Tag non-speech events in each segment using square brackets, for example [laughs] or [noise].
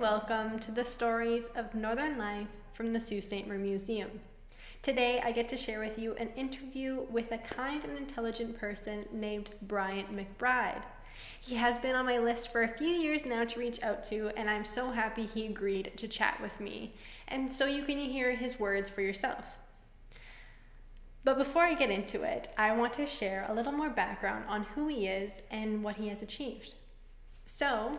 welcome to the stories of Northern life from the Sault Ste. Marie Museum. Today, I get to share with you an interview with a kind and intelligent person named Bryant McBride. He has been on my list for a few years now to reach out to, and I'm so happy he agreed to chat with me. And so you can hear his words for yourself. But before I get into it, I want to share a little more background on who he is and what he has achieved. So,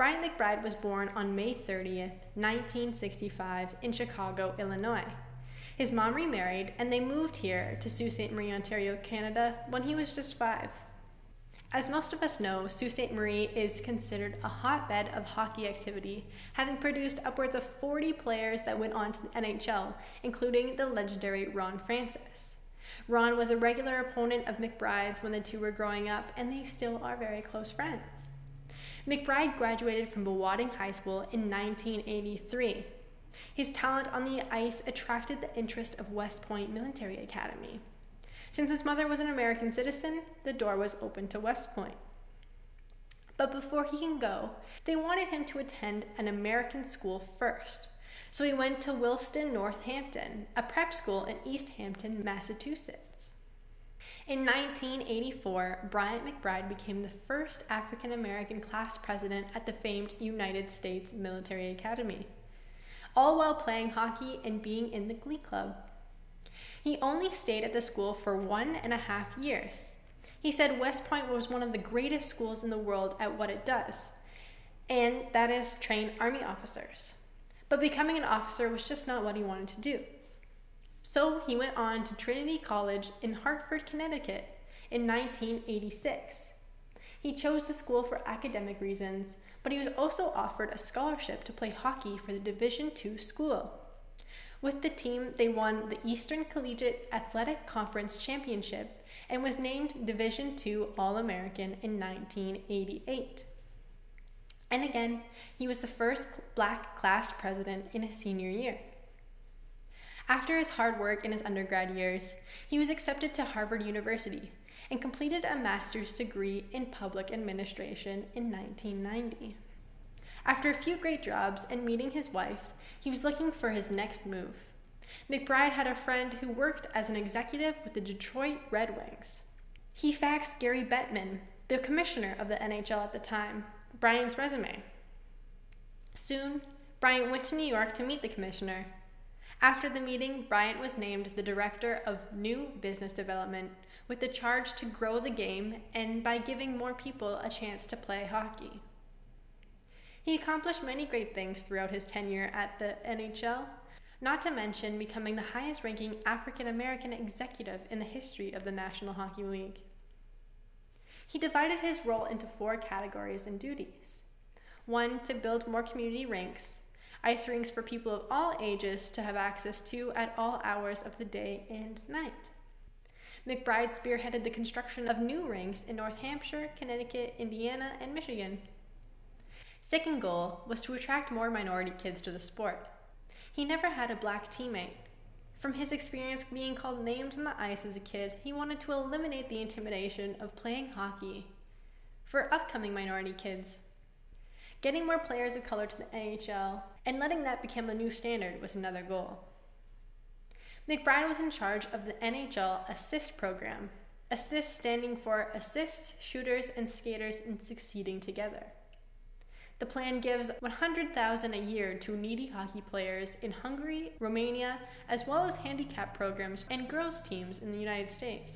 Bryant McBride was born on May 30th, 1965, in Chicago, Illinois. His mom remarried, and they moved here to Sault Ste. Marie, Ontario, Canada, when he was just five. As most of us know, Sault Ste. Marie is considered a hotbed of hockey activity, having produced upwards of 40 players that went on to the NHL, including the legendary Ron Francis. Ron was a regular opponent of McBride's when the two were growing up, and they still are very close friends. McBride graduated from Bawating High School in 1983. His talent on the ice attracted the interest of West Point Military Academy. Since his mother was an American citizen, the door was open to West Point. But before he can go, they wanted him to attend an American school first. So he went to Williston Northampton, a prep school in East Hampton, Massachusetts. In 1984, Bryant McBride became the first African American class president at the famed United States Military Academy, all while playing hockey and being in the Glee Club. He only stayed at the school for one and a half years. He said West Point was one of the greatest schools in the world at what it does, and that is train Army officers. But becoming an officer was just not what he wanted to do. So he went on to Trinity College in Hartford, Connecticut in 1986. He chose the school for academic reasons, but he was also offered a scholarship to play hockey for the Division II school. With the team, they won the Eastern Collegiate Athletic Conference Championship and was named Division II All American in 1988. And again, he was the first black class president in his senior year. After his hard work in his undergrad years, he was accepted to Harvard University and completed a master's degree in public administration in 1990. After a few great jobs and meeting his wife, he was looking for his next move. McBride had a friend who worked as an executive with the Detroit Red Wings. He faxed Gary Bettman, the commissioner of the NHL at the time, Bryant's resume. Soon, Bryant went to New York to meet the commissioner after the meeting, Bryant was named the Director of New Business Development with the charge to grow the game and by giving more people a chance to play hockey. He accomplished many great things throughout his tenure at the NHL, not to mention becoming the highest ranking African American executive in the history of the National Hockey League. He divided his role into four categories and duties one, to build more community rinks, ice rinks for people of all ages to have access to at all hours of the day and night. McBride spearheaded the construction of new rinks in North Hampshire, Connecticut, Indiana, and Michigan. Second goal was to attract more minority kids to the sport. He never had a black teammate. From his experience being called names on the ice as a kid, he wanted to eliminate the intimidation of playing hockey for upcoming minority kids. Getting more players of color to the NHL and letting that become the new standard was another goal. McBride was in charge of the NHL Assist program, assist standing for Assist Shooters and Skaters in Succeeding Together. The plan gives 100,000 a year to needy hockey players in Hungary, Romania, as well as handicap programs and girls teams in the United States.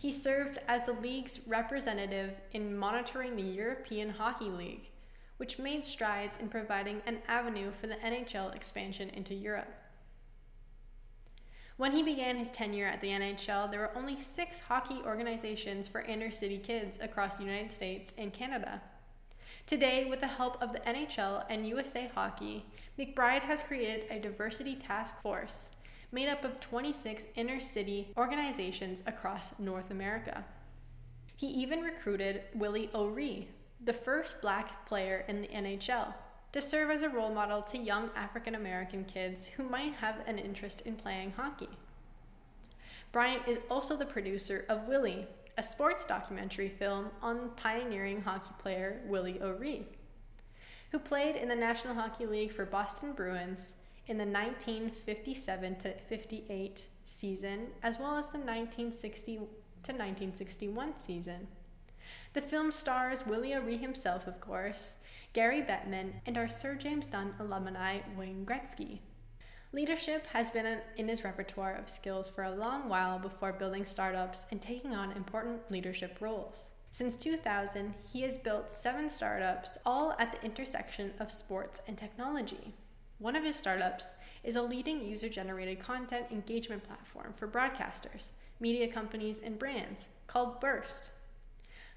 He served as the league's representative in monitoring the European Hockey League, which made strides in providing an avenue for the NHL expansion into Europe. When he began his tenure at the NHL, there were only six hockey organizations for inner city kids across the United States and Canada. Today, with the help of the NHL and USA Hockey, McBride has created a diversity task force made up of 26 inner city organizations across North America. He even recruited Willie O'Ree, the first black player in the NHL, to serve as a role model to young African American kids who might have an interest in playing hockey. Bryant is also the producer of Willie, a sports documentary film on pioneering hockey player Willie O'Ree. who played in the National Hockey League for Boston Bruins in the 1957 to 58 season, as well as the 1960 to 1961 season. The film stars Willie O'Ree himself, of course, Gary Bettman, and our Sir James Dunn alumni, Wayne Gretzky. Leadership has been in his repertoire of skills for a long while before building startups and taking on important leadership roles. Since 2000, he has built seven startups, all at the intersection of sports and technology. One of his startups is a leading user generated content engagement platform for broadcasters, media companies, and brands called Burst.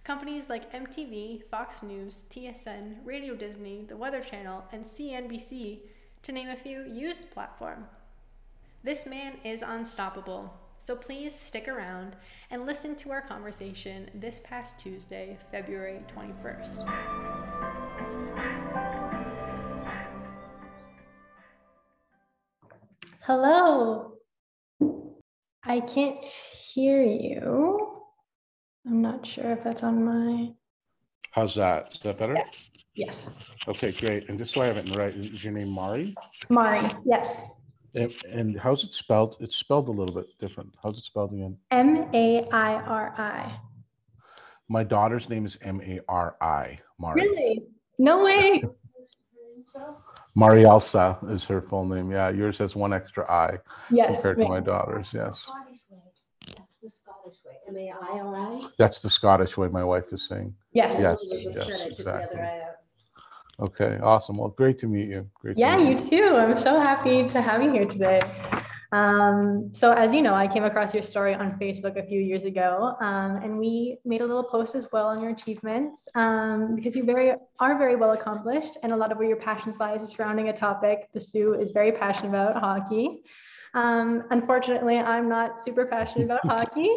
Companies like MTV, Fox News, TSN, Radio Disney, The Weather Channel, and CNBC to name a few, use the platform. This man is unstoppable, so please stick around and listen to our conversation this past Tuesday, February 21st. Hello. I can't hear you. I'm not sure if that's on my. How's that? Is that better? Yes. Yes. Okay, great. And just so I have it right, is your name Mari? Mari, yes. And, and how's it spelled? It's spelled a little bit different. How's it spelled again? M A I R I. My daughter's name is M A R I. Mari. Really? No way. [laughs] Marielsa is her full name. Yeah, yours has one extra I Yes. compared to my daughter's. Yes. That's the Scottish way. M A I R I. That's the Scottish way my wife is saying. Yes. Yes, You yes, said it, took the exactly. other eye out. Okay, awesome. Well, great to meet you. Great. to Yeah, meet you too. I'm so happy to have you here today. Um, so as you know, I came across your story on Facebook a few years ago, um, and we made a little post as well on your achievements um, because you very are very well accomplished, and a lot of where your passions lies is surrounding a topic the Soo is very passionate about hockey. Um, unfortunately, I'm not super passionate about [laughs] hockey,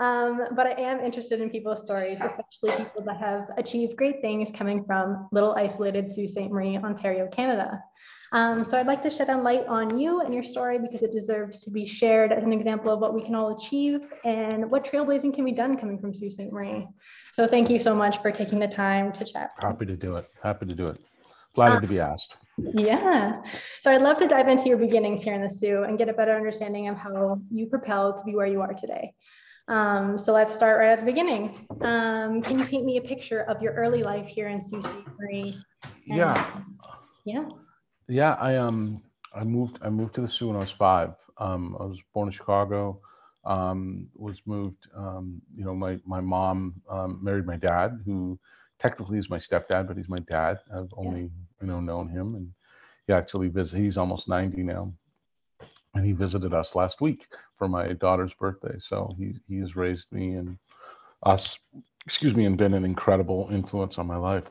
um, but I am interested in people's stories, especially people that have achieved great things coming from little isolated Sault Ste. Marie, Ontario, Canada. Um, so I'd like to shed a light on you and your story because it deserves to be shared as an example of what we can all achieve and what trailblazing can be done coming from Sault Ste. Marie. So thank you so much for taking the time to chat. Happy to do it. Happy to do it. Flattered to be asked. Yeah. So I'd love to dive into your beginnings here in the Soo and get a better understanding of how you propelled to be where you are today. Um, so let's start right at the beginning. Um, can you paint me a picture of your early life here in Sault Ste. Marie? And- Yeah. Yeah. Yeah, I um I moved I moved to the Soo when I was five. Um, I was born in Chicago. Um, was moved. Um, you know, my my mom um, married my dad, who technically is my stepdad, but he's my dad. I've only you know known him, and he actually visit. He's almost ninety now, and he visited us last week for my daughter's birthday. So he he has raised me and us, excuse me, and been an incredible influence on my life.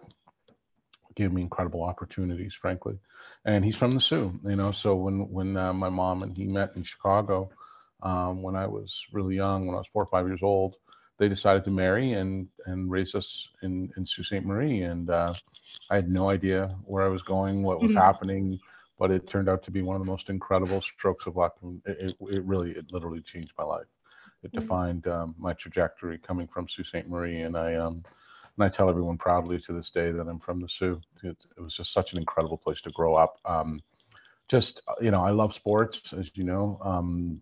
Gave me incredible opportunities, frankly and he's from the Soo, you know. So when when uh, my mom and he met in Chicago, um, when I was really young, when I was four or five years old, they decided to marry and and raise us in in Sault Ste. Marie, and uh, I had no idea where I was going, what was Mhm. happening, but it turned out to be one of the most incredible strokes of luck. and It, it, it really, it literally changed my life. It Mhm. defined um, my trajectory coming from Sault Ste. Marie, and I um, and I tell everyone proudly to this day that I'm from the Soo. It, it was just such an incredible place to grow up. Um, just uh, you know, I love sports, as you know. Um,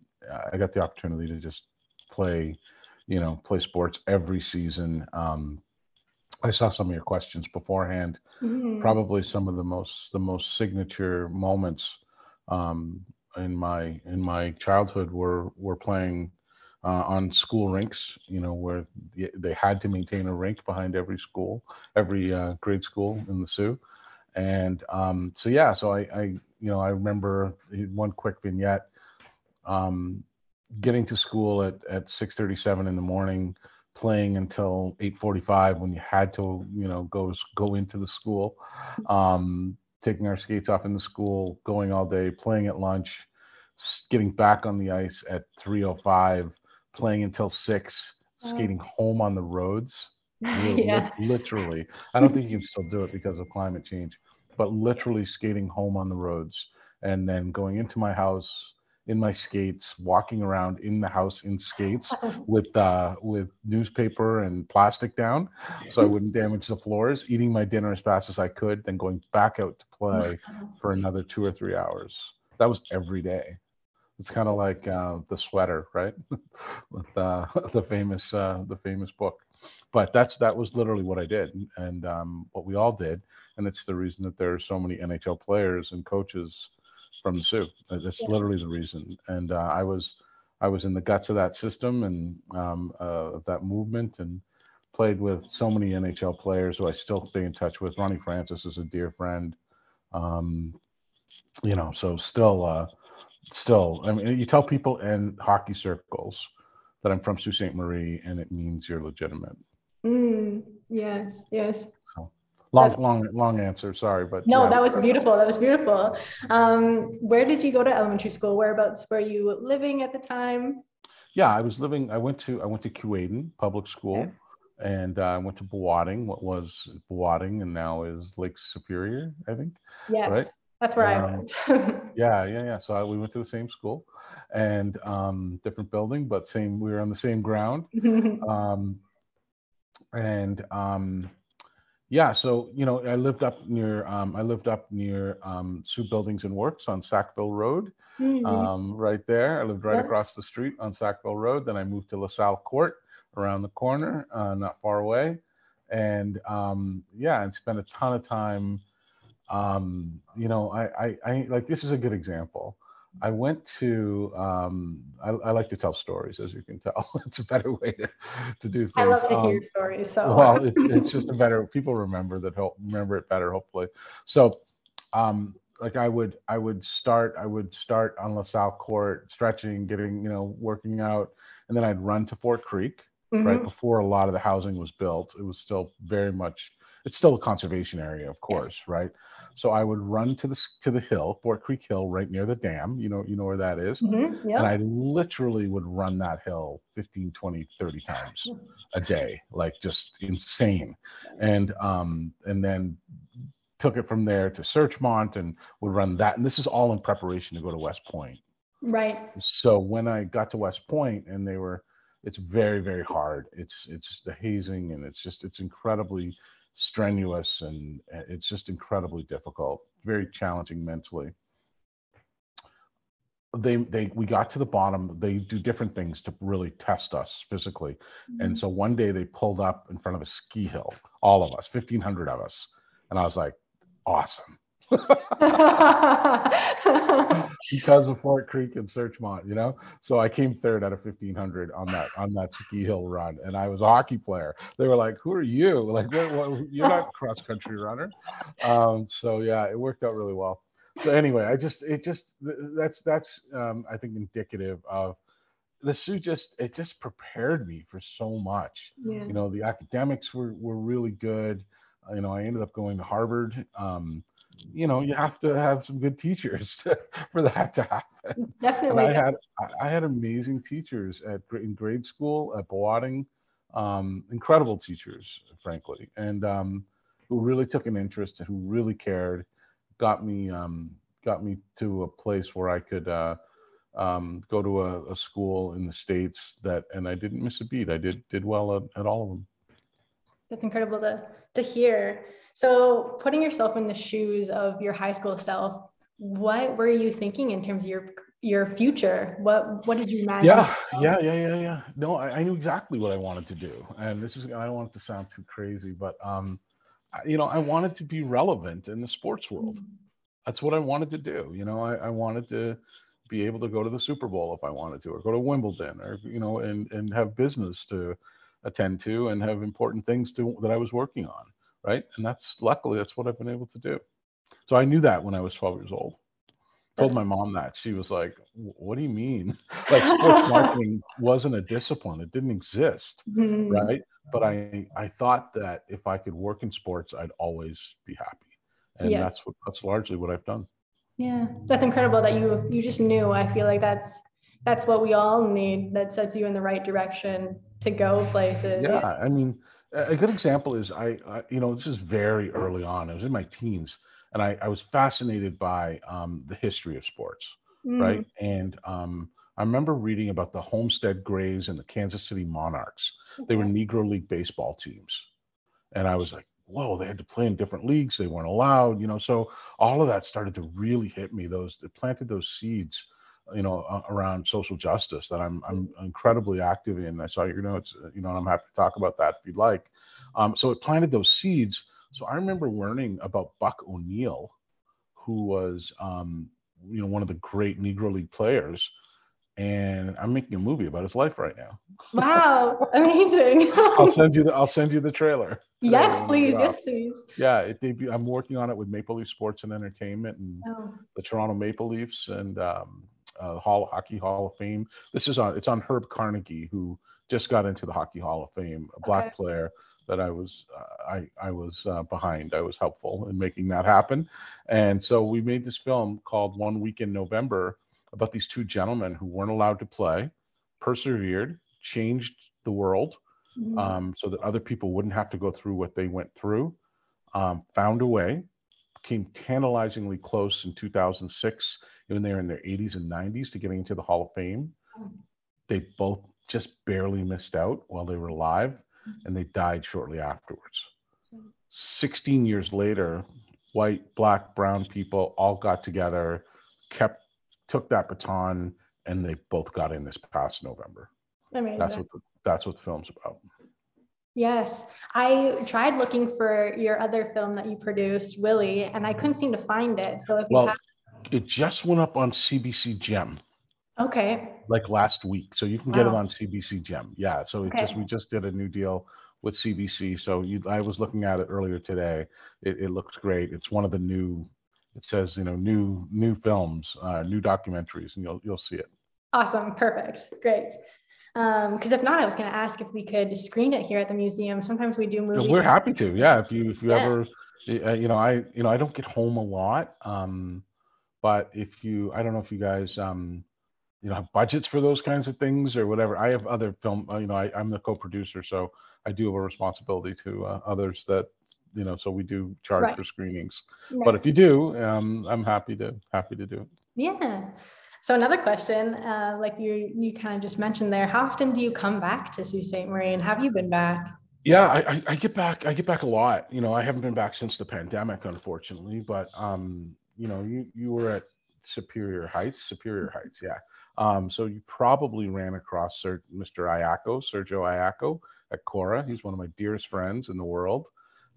I got the opportunity to just play, you know, play sports every season. Um, I saw some of your questions beforehand. Mhm. Probably some of the most the most signature moments um, in my in my childhood were were playing uh, on school rinks, you know, where they had to maintain a rink behind every school, every uh, grade school in the Soo. And um, so, yeah, so I, I, you know, I remember one quick vignette um, getting to school at, at 6.37 in the morning, playing until 8.45 when you had to, you know, go, go into the school, um, taking our skates off in the school, going all day, playing at lunch, getting back on the ice at 3.05, playing until 6, Wow. skating home on the roads. [laughs] Yeah. literally. I don't think you can still do it because of climate change, but literally skating home on the roads and then going into my house in my skates, walking around in the house in skates [laughs] with uh, with newspaper and plastic down, so I wouldn't damage the floors. Eating my dinner as fast as I could, then going back out to play [laughs] for another two or three hours. That was every day. It's kind of like uh, the sweater, right? [laughs] with uh, [laughs] the famous uh, the famous book. But that's that was literally what I did, and um, what we all did, and it's the reason that there are so many NHL players and coaches from the Soo. That's yeah. literally the reason. And uh, I was I was in the guts of that system and um, uh, of that movement and played with so many NHL players who I still stay in touch with. Ronnie Francis is a dear friend. Um, you know, so still, uh, still, I mean, you tell people in hockey circles that I'm from Sault Ste. Marie and it means you're legitimate. Mm, yes, yes. Long, That's, long, long answer. Sorry, but no, yeah. that was beautiful. That was beautiful. Um, where did you go to elementary school? Whereabouts were you living at the time? Yeah, I was living. I went to I went to Keewaydin Public School, okay. and uh, I went to Bawating. What was Bawating and now is Lake Superior, I think. Yes, right? That's where um, I went. [laughs] yeah, yeah, yeah. So I, we went to the same school, and um, different building, but same. We were on the same ground, [laughs] um, and um, yeah, so you know, I lived up near um, I lived up near um, Soo Buildings and Works on Sackville Road, mm-hmm. um, right there. I lived right yeah. across the street on Sackville Road. Then I moved to LaSalle Court around the corner, uh, not far away, and um, yeah, and spent a ton of time. Um, you know, I, I, I like this is a good example. I went to, um, I, I, like to tell stories, as you can tell. [laughs] it's a better way to, to do things. I love to um, hear stories. So, well, it's, [laughs] it's just a better, people remember that, remember it better, hopefully. So, um, like I would, I would start, I would start on LaSalle Court, stretching, getting, you know, working out, and then I'd run to Fort Creek, mm-hmm. right before a lot of the housing was built. It was still very much, it's still a conservation area, of course, yes. right? So I would run to the to the hill, Fort Creek Hill, right near the dam. You know, you know where that is. Mm-hmm, And I literally would run that hill 15, 20, 30 times a day, like just insane. And um, and then took it from there to Searchmont and would run that. And this is all in preparation to go to West Point. Right. So when I got to West Point and they were, it's very, very hard. It's it's the hazing and it's just it's incredibly strenuous and it's just incredibly difficult, very challenging mentally. They they we got to the bottom. They do different things to really test us physically. Mm-hmm. And so one day they pulled up in front of a ski hill, all of us, 1500 of us. And I was like, awesome. [laughs] because of Fort Creek and Searchmont, you know. So I came third out of 1500 on that on that ski hill run, and I was a hockey player. They were like, "Who are you? Like, what, what, you're not a cross country runner." Um, so yeah, it worked out really well. So anyway, I just it just that's that's um, I think indicative of the Soo just it just prepared me for so much. Yeah. You know, the academics were were really good. You know, I ended up going to Harvard. Um, you know you have to have some good teachers [laughs] to, for that to happen. Definitely and i had i had amazing teachers at in grade school at Bawating, um, incredible teachers frankly and um, who really took an interest and who really cared got me um, got me to a place where i could uh, um, go to a, a, school in the states that and i didn't miss a beat. I did did well at, at all of them. That's incredible to to hear so, putting yourself in the shoes of your high school self, what were you thinking in terms of your your future? What what did you imagine? Yeah, yeah, yeah, yeah, yeah. No, I, I, knew exactly what I wanted to do, and this is I don't want it to sound too crazy, but um, you know, I wanted to be relevant in the sports world. Mm-hmm. That's what I wanted to do. You know, I, I wanted to be able to go to the Super Bowl if I wanted to, or go to Wimbledon, or you know, and and have business to attend to, and have important things to that I was working on right? And that's luckily that's what I've been able to do. So I knew that when I was 12 years old. Told my mom that she was like, "What do you mean? [laughs] Like sports marketing wasn't a discipline; it didn't exist, mm-hmm. right?" But I I thought that if I could work in sports, I'd always be happy, and that's what that's largely what I've done. Yeah, that's incredible that you you just knew. I feel like that's that's what we all need. That sets you in the right direction to go places. Yeah. I mean, a good example is I, I, you know, this is very early on. I was in my teens, and I, I was fascinated by um, the history of sports. Mm. right? And um, I remember reading about the Homestead Grays and the Kansas City Monarchs. They were Negro League baseball teams. And I was like, whoa, they had to play in different leagues. They weren't allowed, you know. So all of that started to really hit me. Those it planted those seeds, you know, around social justice that I'm I'm incredibly active in. I saw your notes, uh, you know, and I'm happy to talk about that if you'd like. Um, so it planted those seeds. So I remember learning about Buck O'Neil, who was um, you know one of the great Negro League players, and I'm making a movie about his life right now. Wow, amazing. [laughs] I'll send you the I'll send you the trailer. yes, please. Yes, please. Yeah, it. I'm working on it with Maple Leaf Sports and Entertainment and Oh, the Toronto Maple Leafs and um, uh, Hall Hockey Hall of Fame. This is on. It's on Herb Carnegie, who just got into the Hockey Hall of Fame, a black Okay. player that I was uh, I I was uh, behind. I was helpful in making that happen, and so we made this film called One Week in November about these two gentlemen who weren't allowed to play, persevered, changed the world, mhm. um, so that other people wouldn't have to go through what they went through. Um, found a way, came tantalizingly close in 2006 when they were in their 80s and 90s to getting into the Hall of Fame. They both just barely missed out while they were alive, and they died shortly afterwards. 16 years later, white, black, brown people all got together, kept, took that baton, and they both got in this past November. amazing. That's what the, that's what the film's about. Yes, I tried looking for your other film that you produced, Willie, and I couldn't seem to find it. So if you have, it just went up on CBC Gem okay, like last week, so you can get it on CBC Gem. Yeah, so it just we just did a new deal with CBC. So you, I was looking at it earlier today. It, it looks great. It's one of the new. It says you know new new films, uh, new documentaries, and you'll you'll see it. awesome, perfect, great. Because if not, I was going to ask if we could screen it here at the museum. Sometimes we do movies. We're happy to. Yeah, if you if you Yeah. ever, uh, you know, I you know I don't get home a lot. Um, but if you, I don't know if you guys um, you know, have budgets for those kinds of things or whatever. I have other film. uh, You know, I, I'm the co-producer, so I do have a responsibility to uh, others that you know. So we do charge Right. for screenings. Yeah. But if you do, um, I'm happy to happy to do it. Yeah. So another question, uh, like you you kind of just mentioned there, how often do you come back to Sault Ste. Marie, and have you been back? Yeah, I, I, I get back. I get back a lot. You know, I haven't been back since the pandemic, unfortunately. But um, you know, you you were at Superior Heights, Superior Heights, yeah. Um, so you probably ran across Sir, Mr. Ayako, Sergio Ayako at Cora. He's one of my dearest friends in the world.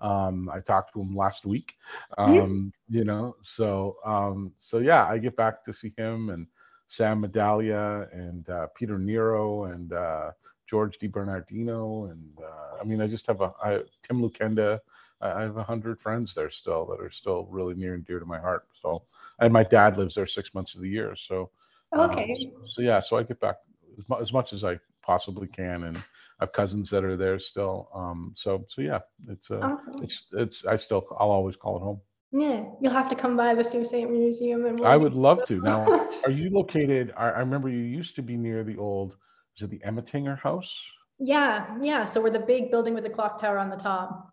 Um, I talked to him last week. Um, you know, so um, so yeah, I get back to see him and Sam Medaglia and uh, Peter Nero and uh, George DiBernardino, and uh, I mean, I just have a I, Tim Lukenda. I, have a hundred friends there still that are still really near and dear to my heart. So, and my dad lives there six months of the year. So, um, Okay. so yeah, so I get back as, mu- as much as I possibly can, and I have cousins that are there still. Um, so, so yeah, it's uh, Awesome. it's it's I still I'll always call it home. Yeah, you'll have to come by the Sault Ste. Museum and I would love to. Now, [laughs] are you located? I, I remember you used to be near the old. Is it the Ermatinger House? yeah, yeah. So we're the big building with the clock tower on the top.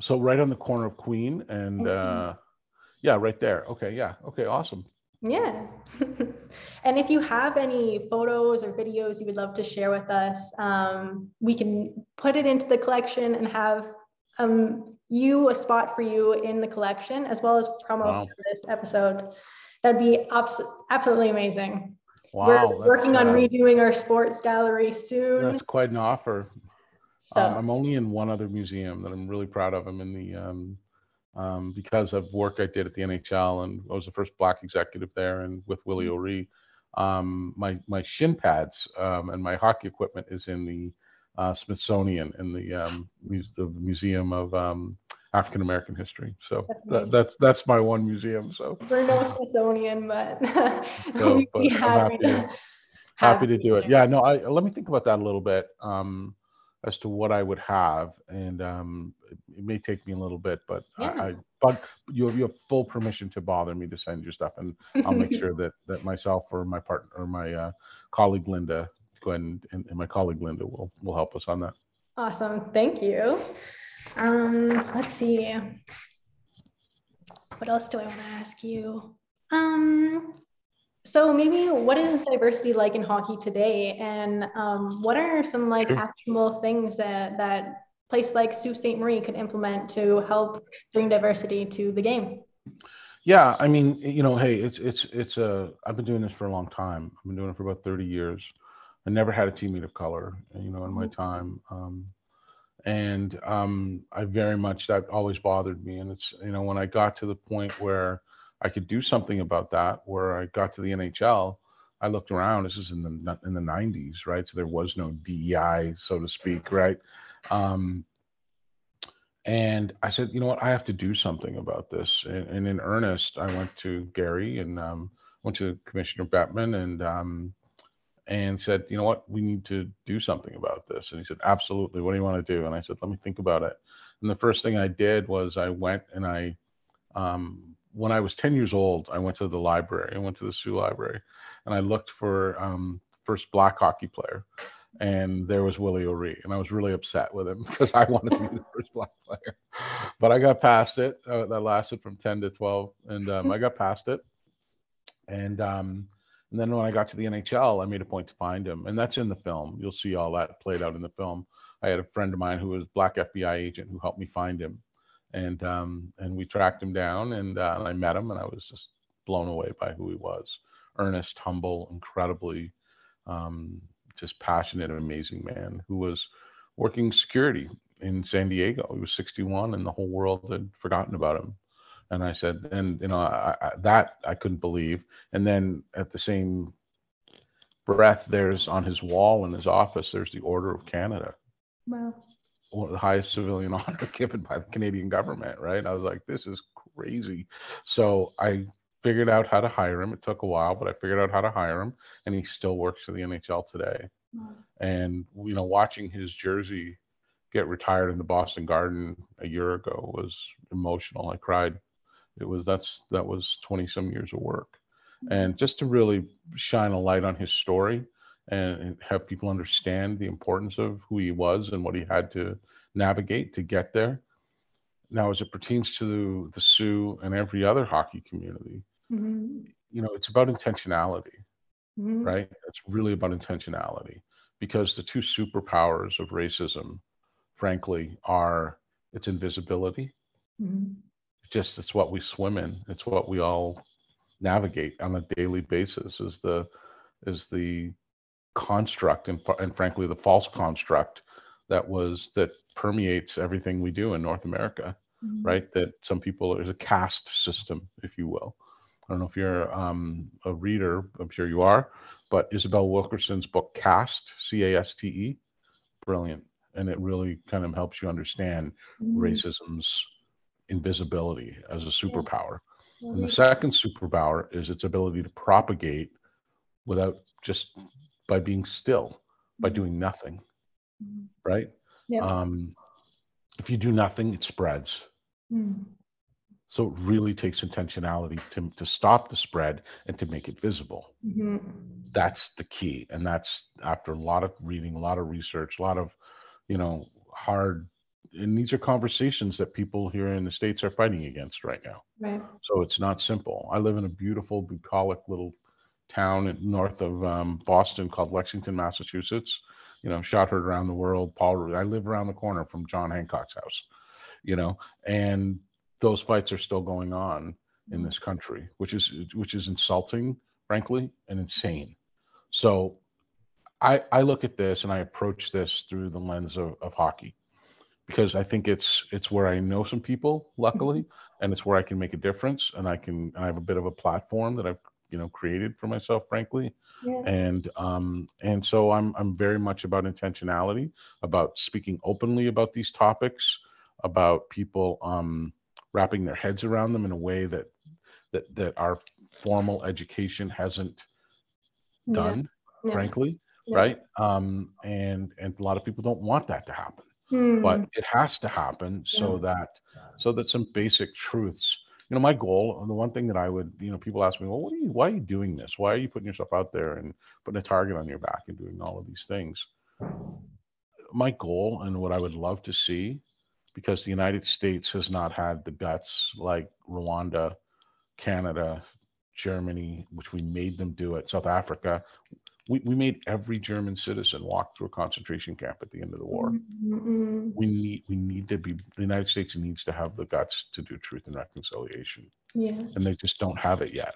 So right on the corner of Queen and uh, yeah, right there. Okay, yeah. Okay, awesome. Yeah. [laughs] and if you have any photos or videos you would love to share with us, um, we can put it into the collection and have um, you a spot for you in the collection as well as promo Wow. for this episode. That'd be abs- absolutely amazing. Wow. We're working on uh, redoing our sports gallery soon. That's quite an offer. So Um, I'm only in one other museum that I'm really proud of. I'm in the um, um, because of work I did at the NHL, and I was the first black executive there, and with Willie Mm-hmm. O'Ree. Um, my my shin pads um, and my hockey equipment is in the uh, Smithsonian in the um, the Museum of um, African American History. So That's that, that's that's my one museum. So we're no Smithsonian, but [laughs] So, but I'm happy, happy happy to do it. Yeah, no, I let me think about that a little bit um, as to what I would have, and um, it, may take me a little bit, but Yeah. I, I but you have you have full permission to bother me to send your stuff, and I'll make [laughs] sure that that myself or my partner or my uh, colleague Linda go ahead and, and, and my colleague Linda will will help us on that. Awesome, thank you. Um, let's see. What else do I want to ask you? Um, so maybe what is diversity like in hockey today, and um, what are some like sure. actionable things that that place like Sault Ste. Marie could implement to help bring diversity to the game? Yeah, I mean, you know, hey, it's it's it's a. I've been doing this for a long time. I've been doing it for about thirty years. I never had a teammate of color, you know, in my mm-hmm. time. Um, and um, I very much that always bothered me. And it's you know when I got to the point where I could do something about that. Where I got to the NHL, I looked around. This is in the in the 90s, right? So there was no DEI, so to speak, right? Um, and I said, you know what, I have to do something about this. And, and in earnest, I went to Gary and um, went to Commissioner Bettman and um, and said, you know what, we need to do something about this. And he said, absolutely. What do you want to do? And I said, let me think about it. And the first thing I did was I went and I um, when I was 10 years old, I went to the library. I went to the Soo Library and I looked for um, first black hockey player. And there was Willie O'Ree. And I was really upset with him [laughs] because I wanted to be the first black player. But I got past it. Uh, that lasted from 10 to 12. And um, I got past it. And, um, and then when I got to the NHL, I made a point to find him. And that's in the film. You'll see all that played out in the film. I had a friend of mine who was black FBI agent who helped me find him and um, and we tracked him down, and, uh, and I met him, and I was just blown away by who he was. Earnest, humble, incredibly um, just passionate, amazing man who was working security in San Diego. He was 61, and the whole world had forgotten about him. And I said, and you know, I, I, that I couldn't believe. And then at the same breath, there's on his wall in his office, there's the Order of Canada. Wow the highest civilian [laughs] honor given by the Canadian government, right? I was like, this is crazy. So I figured out how to hire him. It took a while, but I figured out how to hire him, and he still works for the NHL today. Mm-hmm. And you know, watching his jersey get retired in the Boston Garden a year ago was emotional. I cried. It was that's that was 20 some years of work. Mm-hmm. And just to really shine a light on his story and have people understand the importance of who he was and what he had to navigate to get there. Now, as it pertains to the Soo and every other hockey community, mm-hmm. you know, it's about intentionality, mm-hmm. right? It's really about intentionality because the two superpowers of racism, frankly, are its invisibility. Mm-hmm. Just it's what we swim in. It's what we all navigate on a daily basis. Is the is the construct and, and frankly the false construct that was that permeates everything we do in North America, mm-hmm. right? That some people there's a caste system, if you will. I don't know if you're um, a reader, I'm sure you are, but Isabel Wilkerson's book Caste, C A S T E, brilliant, and it really kind of helps you understand mm-hmm. racism's invisibility as a superpower. Yeah. And the second superpower is its ability to propagate without just by being still, by mm-hmm. doing nothing, mm-hmm. right? Yeah. Um, if you do nothing, it spreads. Mm. So it really takes intentionality to, to stop the spread and to make it visible. Mm-hmm. That's the key. And that's after a lot of reading, a lot of research, a lot of, you know, hard and these are conversations that people here in the states are fighting against right now. Right. So it's not simple. I live in a beautiful, bucolic little town north of um, Boston called Lexington, Massachusetts. You know, shot heard around the world. Paul, I live around the corner from John Hancock's house. You know, and those fights are still going on in this country, which is which is insulting, frankly, and insane. So, I I look at this and I approach this through the lens of, of hockey, because I think it's it's where I know some people, luckily, mm-hmm. and it's where I can make a difference, and I can I have a bit of a platform that I've you know created for myself frankly yeah. and um and so i'm i'm very much about intentionality about speaking openly about these topics about people um wrapping their heads around them in a way that that that our formal education hasn't done yeah. Yeah. frankly right um and and a lot of people don't want that to happen but it has to happen so that so that some basic truths you know, my goal, uh, the one thing that I would, you know, people ask me, well, what are you, why are you doing this? Why are you putting yourself out there and putting a target on your back and doing all of these things? My goal and what I would love to see, because the United States has not had the guts like Rwanda, Canada, Germany, which we made them do it, South Africa. We, we made every German citizen walk through a concentration camp at the end of the war. Mm-mm. We need we need to be the United States needs to have the guts to do truth and reconciliation, Yeah. and they just don't have it yet.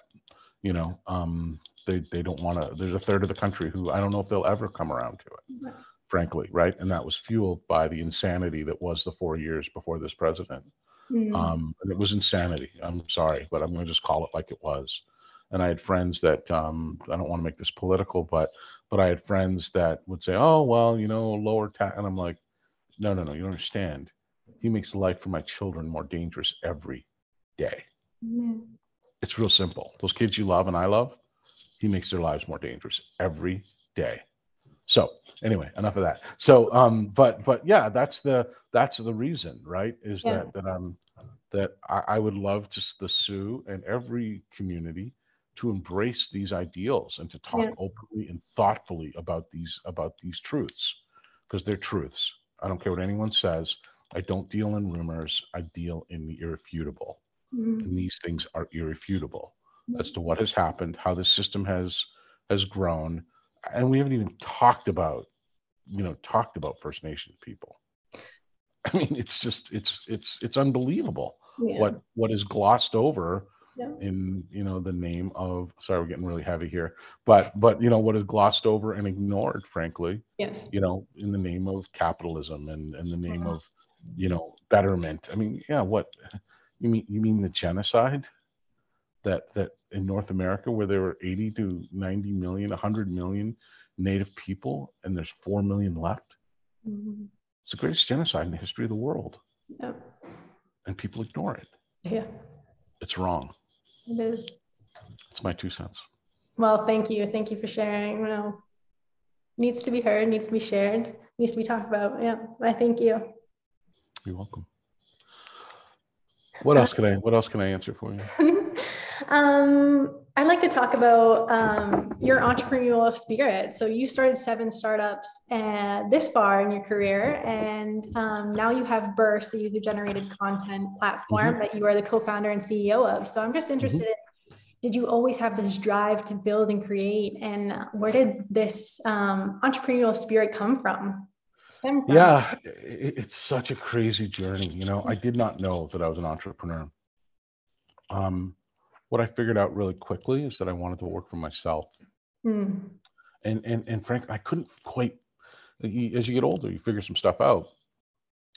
You know, um, they they don't want to. There's a third of the country who I don't know if they'll ever come around to it Right. frankly, right? And that was fueled by the insanity that was the four years before this president. Mm. Um, and it was insanity. I'm sorry, but I'm going to just call it like it was. And I had friends that um, I don't want to make this political, but but I had friends that would say, "Oh, well, you know, lower tax," and I'm like, "No, no, no, you don't understand. He makes life for my children more dangerous every day. It's real simple. Those kids you love and I love, he makes their lives more dangerous every day. So anyway, enough of that. So um, but but yeah, that's the that's the reason, right? Is Yeah. that that I'm that I, I would love to the Soo and every community to embrace these ideals and to talk Yeah. openly and thoughtfully about these about these truths because they're truths. I don't care what anyone says. I don't deal in rumors. I deal in the irrefutable Mm. and these things are irrefutable as to what has happened, how the system has has grown, and we haven't even talked about, you know, talked about First Nation people. [laughs] I mean, it's just it's it's it's unbelievable Yeah. what what is glossed over Yeah. in you know the name of sorry we're getting really heavy here but but you know what is glossed over and ignored frankly Yes. you know in the name of capitalism and in the name Uh-huh. of you know betterment i mean yeah what you mean you mean the genocide that that in north america where there were 80 to 90 million 100 million native people and there's 4 million left Mhm. it's the greatest genocide in the history of the world Yeah. and people ignore it Yeah. it's wrong It is. it's my two cents Well, thank you. Thank you for sharing. You know, needs to be heard, needs to be shared, needs to be talked about. Yeah. I thank you. you're welcome what else can i what else can i answer for you [laughs] um, I'd like to talk about um, your entrepreneurial spirit. So you started seven startups uh, this far in your career, and um, now you have Burst, a user-generated content platform that you are the co-founder and CEO of. So I'm just interested in, did you always have this drive to build and create, and where did this um, entrepreneurial spirit come from? From? Yeah, it's such a crazy journey. You know, I did not know that I was an entrepreneur. Um, what I figured out really quickly is that I wanted to work for myself, Hmm. and and and Frank, I couldn't quite. As you get older, you figure some stuff out.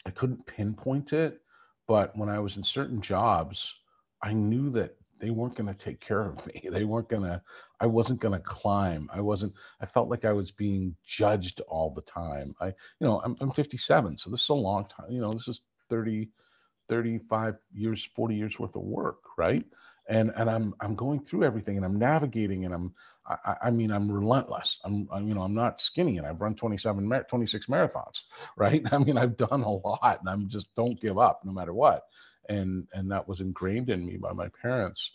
I couldn't pinpoint it, but when I was in certain jobs, I knew that they weren't going to take care of me. [laughs] They weren't going to. I wasn't going to climb. I wasn't. I felt like I was being judged all the time. I, you know, I'm, I'm 57, so this is a long time. You know, this is 30, 35 years, 40 years worth of work, right? And and I'm I'm going through everything, and I'm navigating, and I'm. I, I- mean, I'm relentless. I'm, I'm, you know, I'm not skinny, and I've run 27, mar- 26 marathons, [laughs] right? I mean, I've done a lot, and I'm just don't give up no matter what. And and that was ingrained in me by my parents.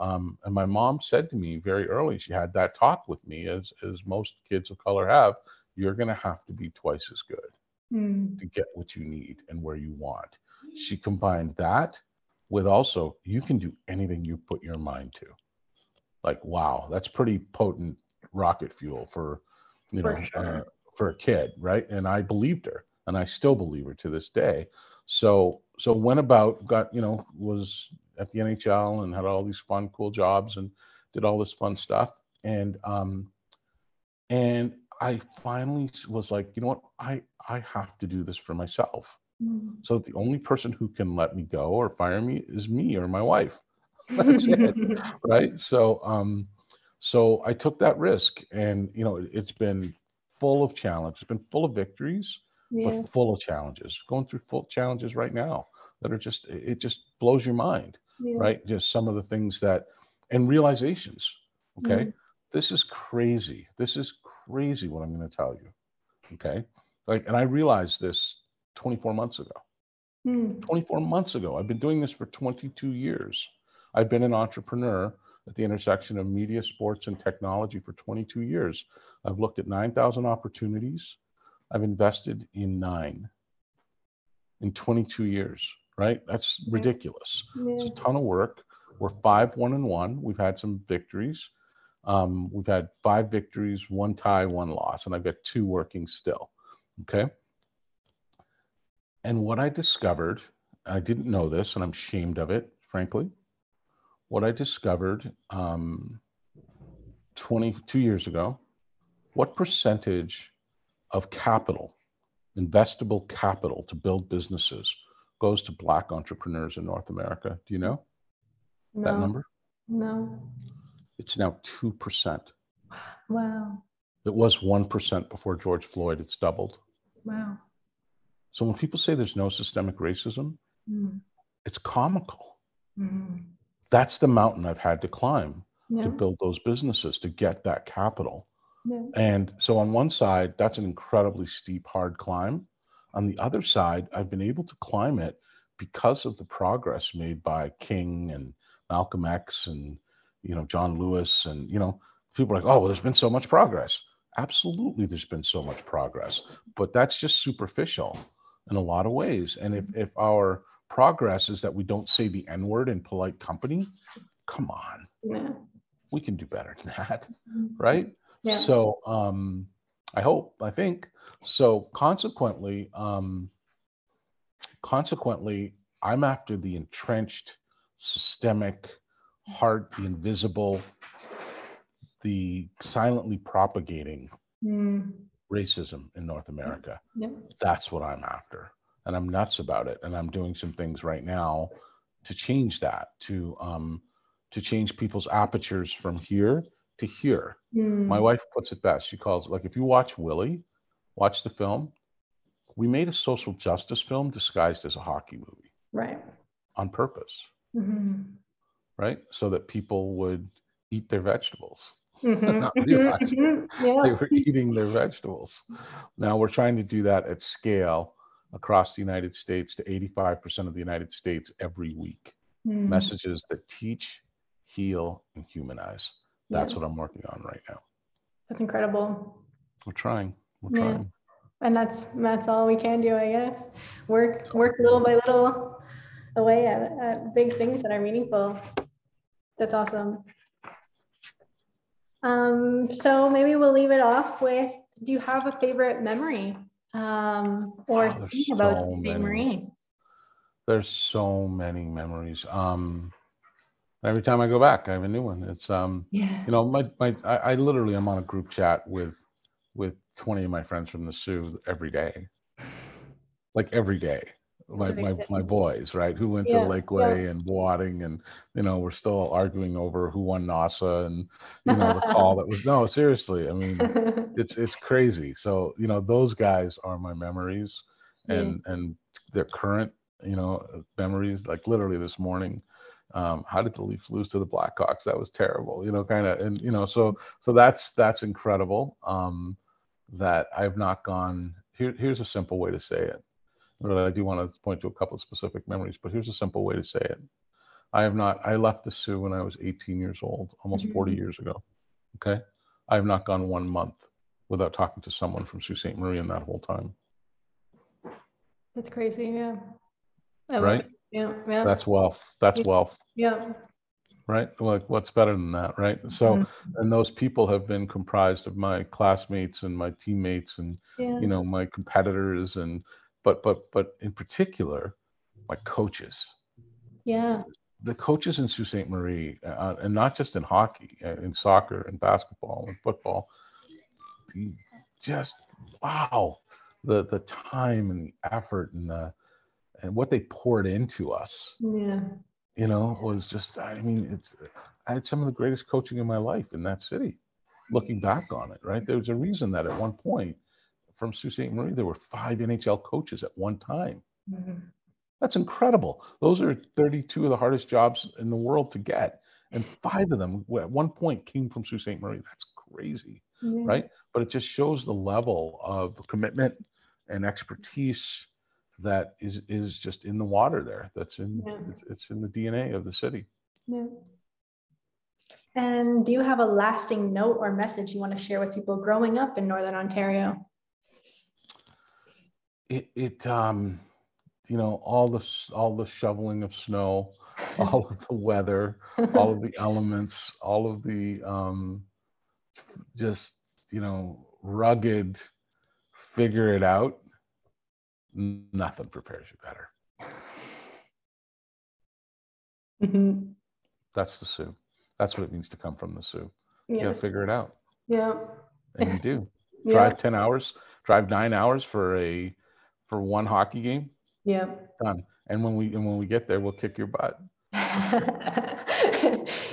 Um, and my mom said to me very early, she had that talk with me, as as most kids of color have. You're going to have to be twice as good Hmm. to get what you need and where you want. She combined that with also you can do anything you put your mind to. Like wow, that's pretty potent rocket fuel for you For know sure. uh, for a kid, right? And I believed her, and I still believe her to this day. So so went about got you know was at the NHL and had all these fun cool jobs and did all this fun stuff and um and I finally was like, you know what? I I have to do this for myself. Hmm. So the only person who can let me go or fire me is me or my wife, [laughs] [laughs] That's it. right? So um, so I took that risk, and you know, it, it's been full of challenge. It's been full of victories, yeah. but full of challenges. Going through full challenges right now that are just it just blows your mind, yeah. right? Just some of the things that and realizations. Okay Mhm. this is crazy. This is crazy what I'm going to tell you. Okay. Like, and I realized this 24 months ago. Hmm. 24 months ago. I've been doing this for 22 years. I've been an entrepreneur at the intersection of media, sports, and technology for 22 years. I've looked at 9,000 opportunities. I've invested in nine in 22 years, right? That's ridiculous. Yeah. It's a ton of work, We're five, one, and one. We've had some victories. Um, we've had five victories, one tie, one loss, and I've got two working still. Okay. And what I discovered, I didn't know this, and I'm ashamed of it, frankly. What I discovered um, 22 years ago, what percentage of capital, investable capital to build businesses, goes to Black entrepreneurs in North America? Do you know No. that number? No. It's now 2%. Wow. It was 1% before George Floyd. It's doubled. Wow. So when people say there's no systemic racism, Mm. it's comical. Mm. That's the mountain I've had to climb Yeah. to build those businesses, to get that capital. Yeah. And so on one side, that's an incredibly steep, hard climb. On the other side, I've been able to climb it because of the progress made by King and Malcolm X and you know John Lewis and you know people are like, oh well, there's been so much progress. Absolutely, there's been so much progress, but that's just superficial in a lot of ways. And if if our progress is that we don't say the N word in polite company, come on, Yeah. we can do better than that Mm. right? Yeah. So um, I hope, I think. So consequently, um, consequently, I'm after the entrenched, systemic, hard, the invisible, the silently propagating Mm. Racism in North America. Yep. That's what I'm after. And I'm nuts about it. And I'm doing some things right now to change that, to um, to change people's apertures from here to here. Mm. My wife puts it best. She calls it like if you watch Willie, watch the film. We made a social justice film disguised as a hockey movie Right. on purpose, Mhm. right? So that people would eat their vegetables. Mhm. Not Mhm. realize Mhm. They were eating their vegetables. Now we're trying to do that at scale across the United States to 85% of the United States every week. Mm. Messages that teach, heal, and humanize. That's Yeah. what I'm working on right now. That's incredible. We're trying. We're Yeah. trying. And that's that's all we can do, I guess. Work work little by little away at, at big things that are meaningful. That's awesome. Um, so maybe we'll leave it off with do you have a favorite memory? Um, or Oh, about Sault Ste. Marie? There's so many memories. Um, every time I go back, I have a new one. It's um, Yeah. you know, my my I, I literally am on a group chat with with 20 of my friends from the Soo every day. Like every day. My, my, my boys, right? Who went Yeah, to Lakeway and Bawating, and you know, we're still arguing over who won NOSSA and you know the call that was [laughs] no, seriously. I mean, [laughs] it's it's crazy. So you know, those guys are my memories, Yeah. and and their current you know memories. Like literally this morning, um, how did the Leafs lose to the Blackhawks? That was terrible. You know, kind of, and you know, so so that's that's incredible. Um, that I've not gone. Here, here's a simple way to say it. But I do want to point to a couple of specific memories. But here's a simple way to say it. I have not. I left the Soo when I was 18 years old, almost 40 Mhm. years ago. Okay, I have not gone one month without talking to someone from Sault Ste. Marie in that whole time. That's crazy, yeah. I Right? Yeah, yeah, That's wealth. That's wealth, yeah. right? Like, what's better than that, right? So, Mhm. and those people have been comprised of my classmates and my teammates and Yeah. you know my competitors and but but but in particular my coaches Yeah. the coaches in Sault Ste. Marie, uh, and not just in hockey, uh, in soccer and basketball and football, just wow, the the time and the effort and the and what they poured into us, Yeah. you know, was just I mean, it's I had some of the greatest coaching in my life in that city. Looking back on it, right? There was a reason that at one point from Sault Ste. Marie there were five NHL coaches at one time. Mhm. That's incredible. Those are 32 of the hardest jobs in the world to get. And five of them at one point came from Sault Ste. Marie. That's crazy, Yeah. right? But it just shows the level of commitment and expertise that is is just in the water there. That's in Yeah. it's, it's in the DNA of the city. Yeah. And do you have a lasting note or message you want to share with people growing up in Northern Ontario? It it um you know, all the all the shoveling of snow, [laughs] all of the weather, all of the [laughs] elements, all of the um, just you know rugged, figure it out. Nothing prepares you better. Mhm. That's the Soo. That's what it means to come from the Soo. You gotta figure it out, Yeah. and you do. [laughs] Yeah. Drive ten hours, drive nine hours for a for one hockey game. Yeah. Done. And when we and when we get there, we'll kick your butt. [laughs]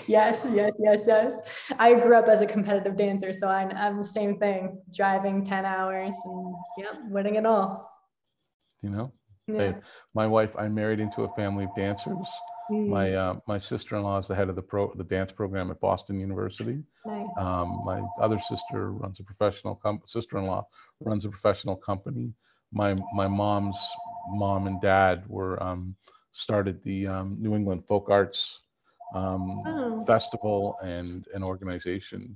yes, yes, yes, yes. I grew up as a competitive dancer, so I'm, I'm the same thing. Driving 10 hours and yeah, winning it all. You know. Yeah. Hey, my wife, I married into a family of dancers. Mm, My uh, my sister-in-law is the head of the pro the dance program at Boston University. nice. Um, my other sister runs a professional com- sister-in-law runs a professional company. My my mom's mom and dad were um, started the um, New England Folk Arts um, Oh. Festival and an organization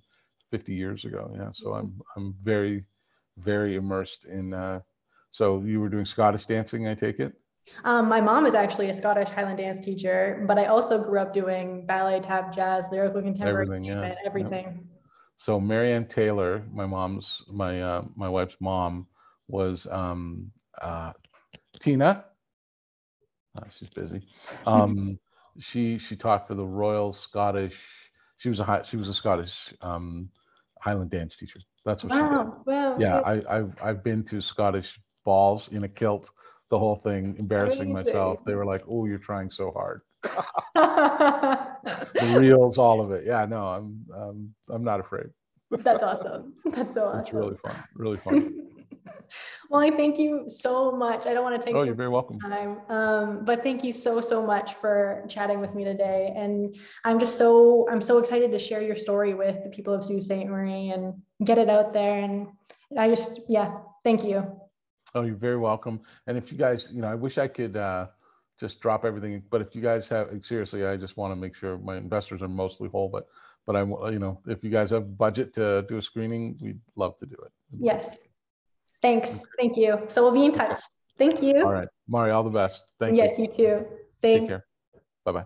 50 years ago. Yeah, so I'm I'm very very immersed in. Uh, so you were doing Scottish dancing, I take it. Um, my mom is actually a Scottish Highland dance teacher, but I also grew up doing ballet, tap, jazz, lyrical contemporary, Everything, yeah, everything. So Marianne Taylor, my mom's, my uh, my wife's mom, was um, uh, Tina. Uh, she's busy. [laughs] Um, she she taught for the Royal Scottish. She was a high, she was a Scottish um, Highland dance teacher. That's what she did. Wow, wow. Yeah, I, I've I've been to Scottish balls in a kilt, the whole thing, embarrassing myself. They were like, "Oh, you're trying so hard." [laughs] The reels, all of it. Yeah, no, I'm um, I'm not afraid. That's awesome. That's so awesome. It's really fun. Really fun. [laughs] [laughs] well, I thank you so much. I don't want to take Oh, you're very welcome. time. Um, but thank you so so much for chatting with me today. And I'm just so I'm so excited to share your story with the people of Sault Ste. Marie and get it out there. And I just yeah, thank you. Oh, you're very welcome. And if you guys, you know, I wish I could uh, just drop everything, but if you guys have, seriously, I just want to make sure my investors are mostly whole, but, but I, wa- you know, if you guys have budget to do a screening, we'd love to do it. Yes. Thanks. Thank you. So we'll be in touch. Thank you. All right, Mari, all the best. Thank you. yes, you too. Take Thanks. care. Bye-bye.